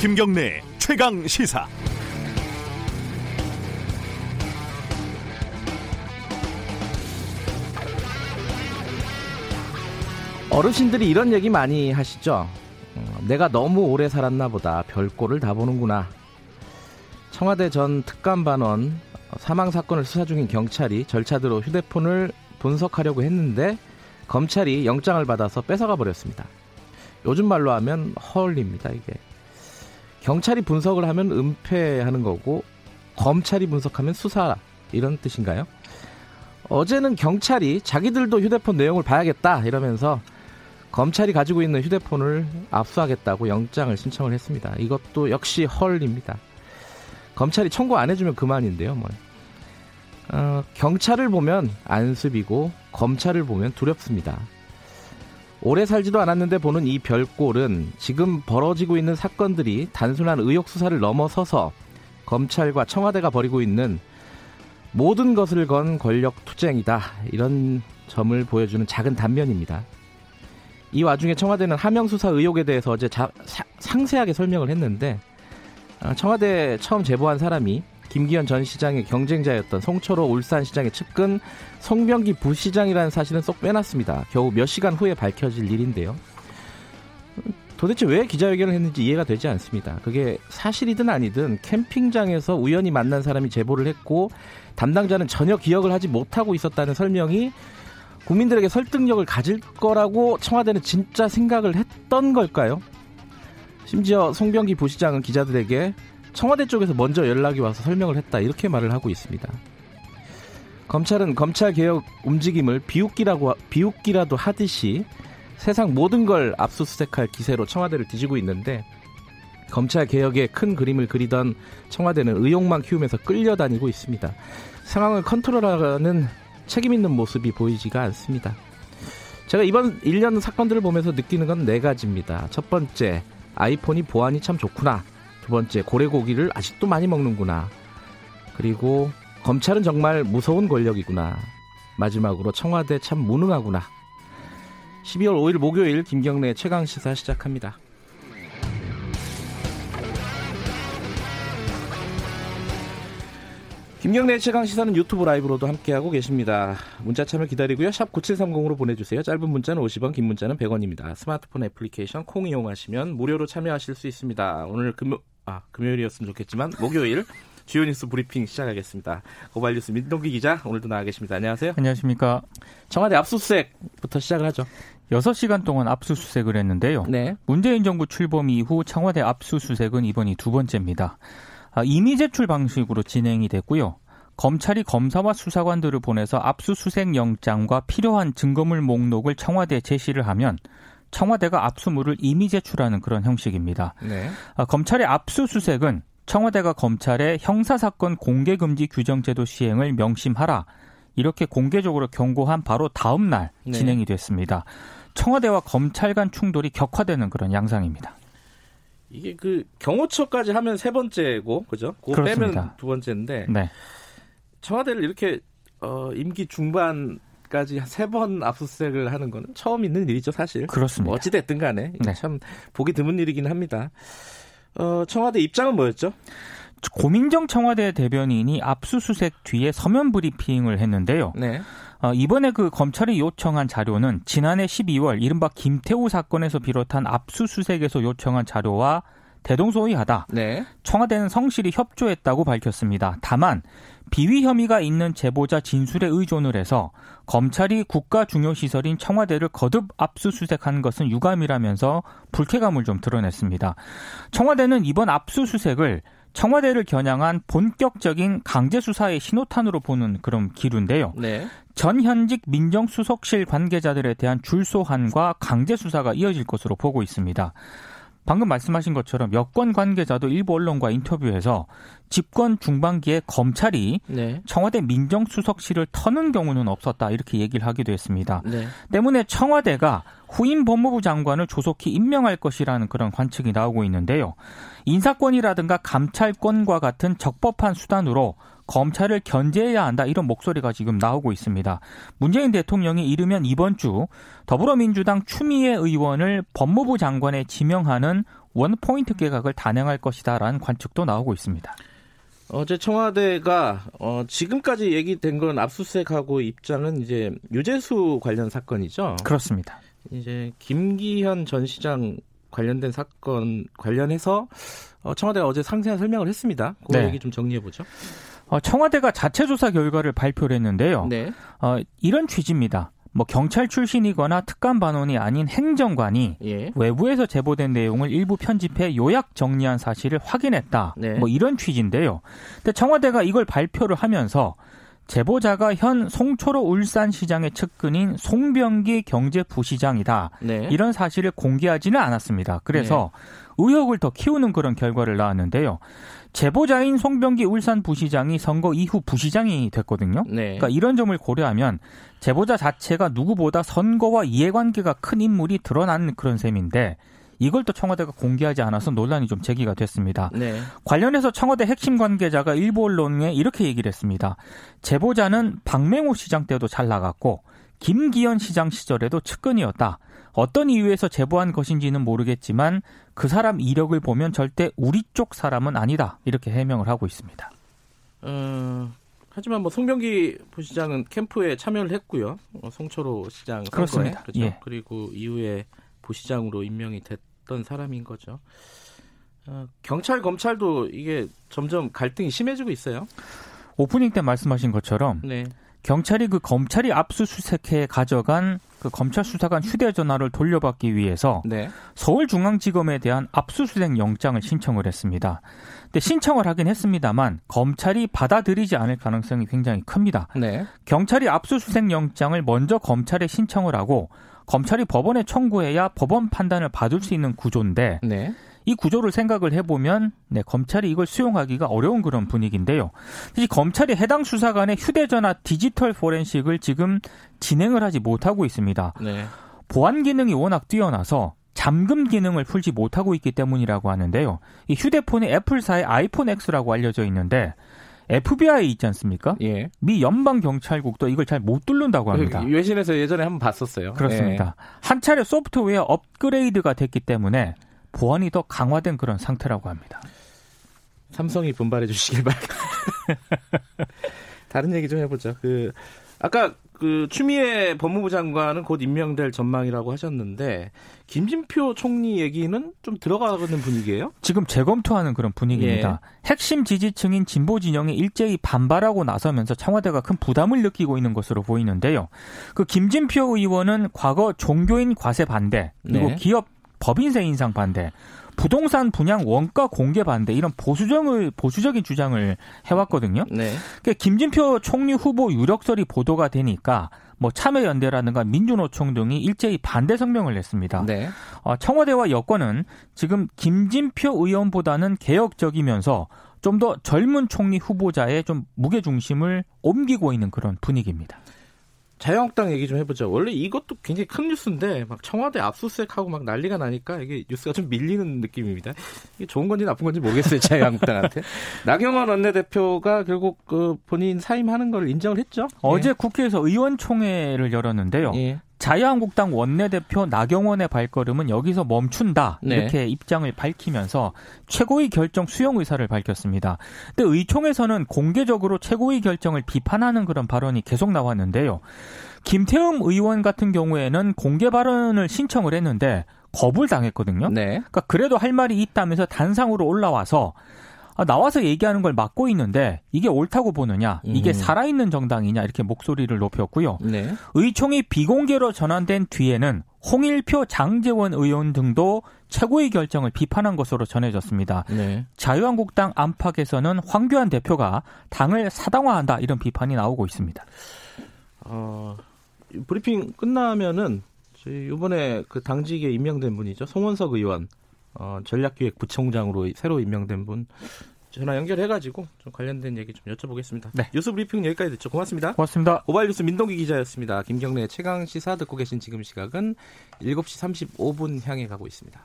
김경래 최강 시사. 어르신들이 이런 얘기 많이 하시죠. 어, 내가 너무 오래 살았나 보다 별꼴을 다 보는구나. 청와대 전 특감반원 사망 사건을 수사 중인 경찰이 절차대로 휴대폰을 분석하려고 했는데 검찰이 영장을 받아서 뺏어가 버렸습니다. 요즘 말로 하면 헐입니다, 이게. 경찰이 분석을 하면 은폐하는 거고 검찰이 분석하면 수사 이런 뜻인가요? 어제는 경찰이 자기들도 휴대폰 내용을 봐야겠다 이러면서 검찰이 가지고 있는 휴대폰을 압수하겠다고 영장을 신청을 했습니다. 이것도 역시 헐입니다. 검찰이 청구 안 해주면 그만인데요. 뭐. 어, 경찰을 보면 안습이고 검찰을 보면 두렵습니다. 오래 살지도 않았는데 보는 이 별꼴은 지금 벌어지고 있는 사건들이 단순한 의혹 수사를 넘어서서 검찰과 청와대가 벌이고 있는 모든 것을 건 권력 투쟁이다. 이런 점을 보여주는 작은 단면입니다. 이 와중에 청와대는 하명 수사 의혹에 대해서 어제 자, 사, 상세하게 설명을 했는데 어, 청와대 처음 제보한 사람이 김기현 전 시장의 경쟁자였던 송철호 울산시장의 측근 송병기 부시장이라는 사실은 쏙 빼놨습니다. 겨우 몇 시간 후에 밝혀질 일인데요. 도대체 왜 기자회견을 했는지 이해가 되지 않습니다. 그게 사실이든 아니든 캠핑장에서 우연히 만난 사람이 제보를 했고 담당자는 전혀 기억을 하지 못하고 있었다는 설명이 국민들에게 설득력을 가질 거라고 청와대는 진짜 생각을 했던 걸까요? 심지어 송병기 부시장은 기자들에게 청와대 쪽에서 먼저 연락이 와서 설명을 했다 이렇게 말을 하고 있습니다. 검찰은 검찰 개혁 움직임을 비웃기라고 비웃기라도 하듯이 세상 모든 걸 압수수색할 기세로 청와대를 뒤지고 있는데 검찰 개혁의 큰 그림을 그리던 청와대는 의욕만 키우면서 끌려다니고 있습니다. 상황을 컨트롤하는 책임 있는 모습이 보이지가 않습니다. 제가 이번 1년 사건들을 보면서 느끼는 건 네 가지입니다. 첫 번째, 아이폰이 보안이 참 좋구나. 두 번째, 고래고기를 아직도 많이 먹는구나. 그리고 검찰은 정말 무서운 권력이구나. 마지막으로 청와대 참 무능하구나. 12월 5일 목요일 김경래 최강 시사 시작합니다. 김경래 최강 시사는 유튜브 라이브로도 함께하고 계십니다. 문자 참여 기다리고요. 샵 9730으로 보내주세요. 짧은 문자는 50원, 긴 문자는 100원입니다. 스마트폰 애플리케이션 콩 이용하시면 무료로 참여하실 수 있습니다. 오늘 금요, 아, 금요일이었으면 좋겠지만 목요일 주요 뉴스 브리핑 시작하겠습니다. 고발 뉴스 민동기 기자 오늘도 나와 계십니다. 안녕하세요. 안녕하십니까. 청와대 압수수색부터 시작을 하죠. 6시간 동안 압수수색을 했는데요. 네. 문재인 정부 출범 이후 청와대 압수수색은 이번이 두 번째입니다. 아, 이미 제출 방식으로 진행이 됐고요. 검찰이 검사와 수사관들을 보내서 압수수색 영장과 필요한 증거물 목록을 청와대에 제시를 하면 청와대가 압수물을 이미 제출하는 그런 형식입니다. 네. 아, 검찰의 압수수색은 청와대가 검찰에 형사사건 공개금지 규정제도 시행을 명심하라 이렇게 공개적으로 경고한 바로 다음 날 네. 진행이 됐습니다. 청와대와 검찰 간 충돌이 격화되는 그런 양상입니다. 이게 그 경호처까지 하면 세 번째고 그죠? 그거 빼면 두 번째인데 네. 청와대를 이렇게 어, 임기 중반 까지 세 번 압수수색을 하는 거는 처음 있는 일이죠 사실. 그렇습니다. 뭐 어찌 됐든 간에 네. 참 보기 드문 일이긴 합니다. 어, 청와대 입장은 뭐였죠? 고민정 청와대 대변인이 압수수색 뒤에 서면 브리핑을 했는데요. 네. 어, 이번에 그 검찰이 요청한 자료는 지난해 12월 이른바 김태우 사건에서 비롯한 압수수색에서 요청한 자료와 대동소이하다. 네. 청와대는 성실히 협조했다고 밝혔습니다. 다만 비위 혐의가 있는 제보자 진술에 의존을 해서 검찰이 국가 중요 시설인 청와대를 거듭 압수수색한 것은 유감이라면서 불쾌감을 좀 드러냈습니다. 청와대는 이번 압수수색을 청와대를 겨냥한 본격적인 강제 수사의 신호탄으로 보는 그런 기류인데요. 네. 전 현직 민정수석실 관계자들에 대한 줄소환과 강제 수사가 이어질 것으로 보고 있습니다. 방금 말씀하신 것처럼 여권 관계자도 일부 언론과 인터뷰에서 집권 중반기에 검찰이 네. 청와대 민정수석실을 터는 경우는 없었다 이렇게 얘기를 하기도 했습니다. 네. 때문에 청와대가 후임 법무부 장관을 조속히 임명할 것이라는 그런 관측이 나오고 있는데요. 인사권이라든가 감찰권과 같은 적법한 수단으로 검찰을 견제해야 한다 이런 목소리가 지금 나오고 있습니다. 문재인 대통령이 이르면 이번 주 더불어민주당 추미애 의원을 법무부 장관에 지명하는 원 포인트 개각을 단행할 것이다라는 관측도 나오고 있습니다. 어제 청와대가 어, 지금까지 얘기된 건 압수수색하고 입장은 이제 유재수 관련 사건이죠. 그렇습니다. 이제 김기현 전 시장 관련된 사건 관련해서 어, 청와대가 어제 상세한 설명을 했습니다. 그 네. 얘기 좀 정리해 보죠. 어, 청와대가 자체 조사 결과를 발표를 했는데요. 네. 어, 이런 취지입니다. 뭐 경찰 출신이거나 특감 반원이 아닌 행정관이 예. 외부에서 제보된 내용을 일부 편집해 요약 정리한 사실을 확인했다. 네. 뭐 이런 취지인데요. 근데 청와대가 이걸 발표를 하면서 제보자가 현 송초로 울산시장의 측근인 송병기 경제부시장이다. 네. 이런 사실을 공개하지는 않았습니다. 그래서 네. 의혹을 더 키우는 그런 결과를 낳았는데요. 제보자인 송병기 울산 부시장이 선거 이후 부시장이 됐거든요. 네. 그러니까 이런 점을 고려하면 제보자 자체가 누구보다 선거와 이해관계가 큰 인물이 드러난 그런 셈인데 이걸 또 청와대가 공개하지 않아서 논란이 좀 제기가 됐습니다. 네. 관련해서 청와대 핵심 관계자가 일부 언론에 이렇게 얘기를 했습니다. 제보자는 박맹호 시장 때도 잘 나갔고 김기현 시장 시절에도 측근이었다. 어떤 이유에서 제보한 것인지는 모르겠지만 그 사람 이력을 보면 절대 우리 쪽 사람은 아니다. 이렇게 해명을 하고 있습니다. 어, 하지만 뭐 송병기 부시장은 캠프에 참여를 했고요. 어, 송초로 시장 선거에 그렇습니다. 그렇죠? 예. 그리고 이후에 부시장으로 임명이 됐 어떤 사람인 거죠. 어, 경찰 검찰도 이게 점점 갈등이 심해지고 있어요. 오프닝 때 말씀하신 것처럼 네. 경찰이 그 검찰이 압수수색해 가져간 그 검찰 수사관 휴대전화를 돌려받기 위해서 네. 서울중앙지검에 대한 압수수색 영장을 신청을 했습니다. 근데 신청을 하긴 했습니다만 검찰이 받아들이지 않을 가능성이 굉장히 큽니다. 네. 경찰이 압수수색 영장을 먼저 검찰에 신청을 하고 검찰이 법원에 청구해야 법원 판단을 받을 수 있는 구조인데 네. 이 구조를 생각을 해보면 네, 검찰이 이걸 수용하기가 어려운 그런 분위기인데요. 이 검찰이 해당 수사관의 휴대전화 디지털 포렌식을 지금 진행을 하지 못하고 있습니다. 네. 보안 기능이 워낙 뛰어나서 잠금 기능을 풀지 못하고 있기 때문이라고 하는데요. 이 휴대폰이 애플사의 아이폰 X라고 알려져 있는데 FBI 있지 않습니까? 예. 미 연방 경찰국도 이걸 잘 못 뚫는다고 합니다. 외신에서 예전에 한번 봤었어요. 그렇습니다. 예. 한 차례 소프트웨어 업그레이드가 됐기 때문에 보안이 더 강화된 그런 상태라고 합니다. 삼성이 분발해 주시길 바랍니다. 다른 얘기 좀 해보죠. 그 아까 그 추미애 법무부 장관은 곧 임명될 전망이라고 하셨는데 김진표 총리 얘기는 좀 들어가는 분위기예요? 지금 재검토하는 그런 분위기입니다. 예. 핵심 지지층인 진보 진영이 일제히 반발하고 나서면서 청와대가 큰 부담을 느끼고 있는 것으로 보이는데요. 그 김진표 의원은 과거 종교인 과세 반대 그리고 네. 기업 법인세 인상 반대 부동산 분양 원가 공개 반대 이런 보수적을 보수적인 주장을 해왔거든요. 네. 그러니까 김진표 총리 후보 유력설이 보도가 되니까 뭐 참여연대라든가 민주노총 등이 일제히 반대 성명을 냈습니다. 네. 어, 청와대와 여권은 지금 김진표 의원보다는 개혁적이면서 좀 더 젊은 총리 후보자의 좀 무게 중심을 옮기고 있는 그런 분위기입니다. 자유한국당 얘기 좀 해보죠. 원래 이것도 굉장히 큰 뉴스인데 막 청와대 압수수색하고 막 난리가 나니까 이게 뉴스가 좀 밀리는 느낌입니다. 이게 좋은 건지 나쁜 건지 모르겠어요. 자유한국당한테. 나경원 원내대표가 결국 그 본인 사임하는 걸 인정을 했죠. 어제 예. 국회에서 의원총회를 열었는데요. 예. 자유한국당 원내대표 나경원의 발걸음은 여기서 멈춘다 네. 이렇게 네. 입장을 밝히면서 최고위 결정 수용 의사를 밝혔습니다. 근데 의총에서는 공개적으로 최고위 결정을 비판하는 그런 발언이 계속 나왔는데요. 김태흠 의원 같은 경우에는 공개 발언을 신청을 했는데 거부를 당했거든요. 네. 그러니까 그래도 할 말이 있다면서 단상으로 올라와서 아, 나와서 얘기하는 걸 막고 있는데 이게 옳다고 보느냐, 이게 음. 살아있는 정당이냐 이렇게 목소리를 높였고요. 네. 의총이 비공개로 전환된 뒤에는 홍일표, 장재원 의원 등도 최고의 결정을 비판한 것으로 전해졌습니다. 네. 자유한국당 안팎에서는 황교안 대표가 당을 사당화한다 이런 비판이 나오고 있습니다. 어, 브리핑 끝나면은 이번에 그 당직에 임명된 분이죠 송언석 의원 어, 전략기획부총장으로 새로 임명된 분 전화 연결해가지고 좀 관련된 얘기 좀 여쭤보겠습니다. 네. 뉴스 브리핑 여기까지 듣죠. 고맙습니다. 고맙습니다. 고발뉴스 민동기 기자였습니다. 김경래 최강 시사 듣고 계신 지금 시각은 7시 35분 향해 가고 있습니다.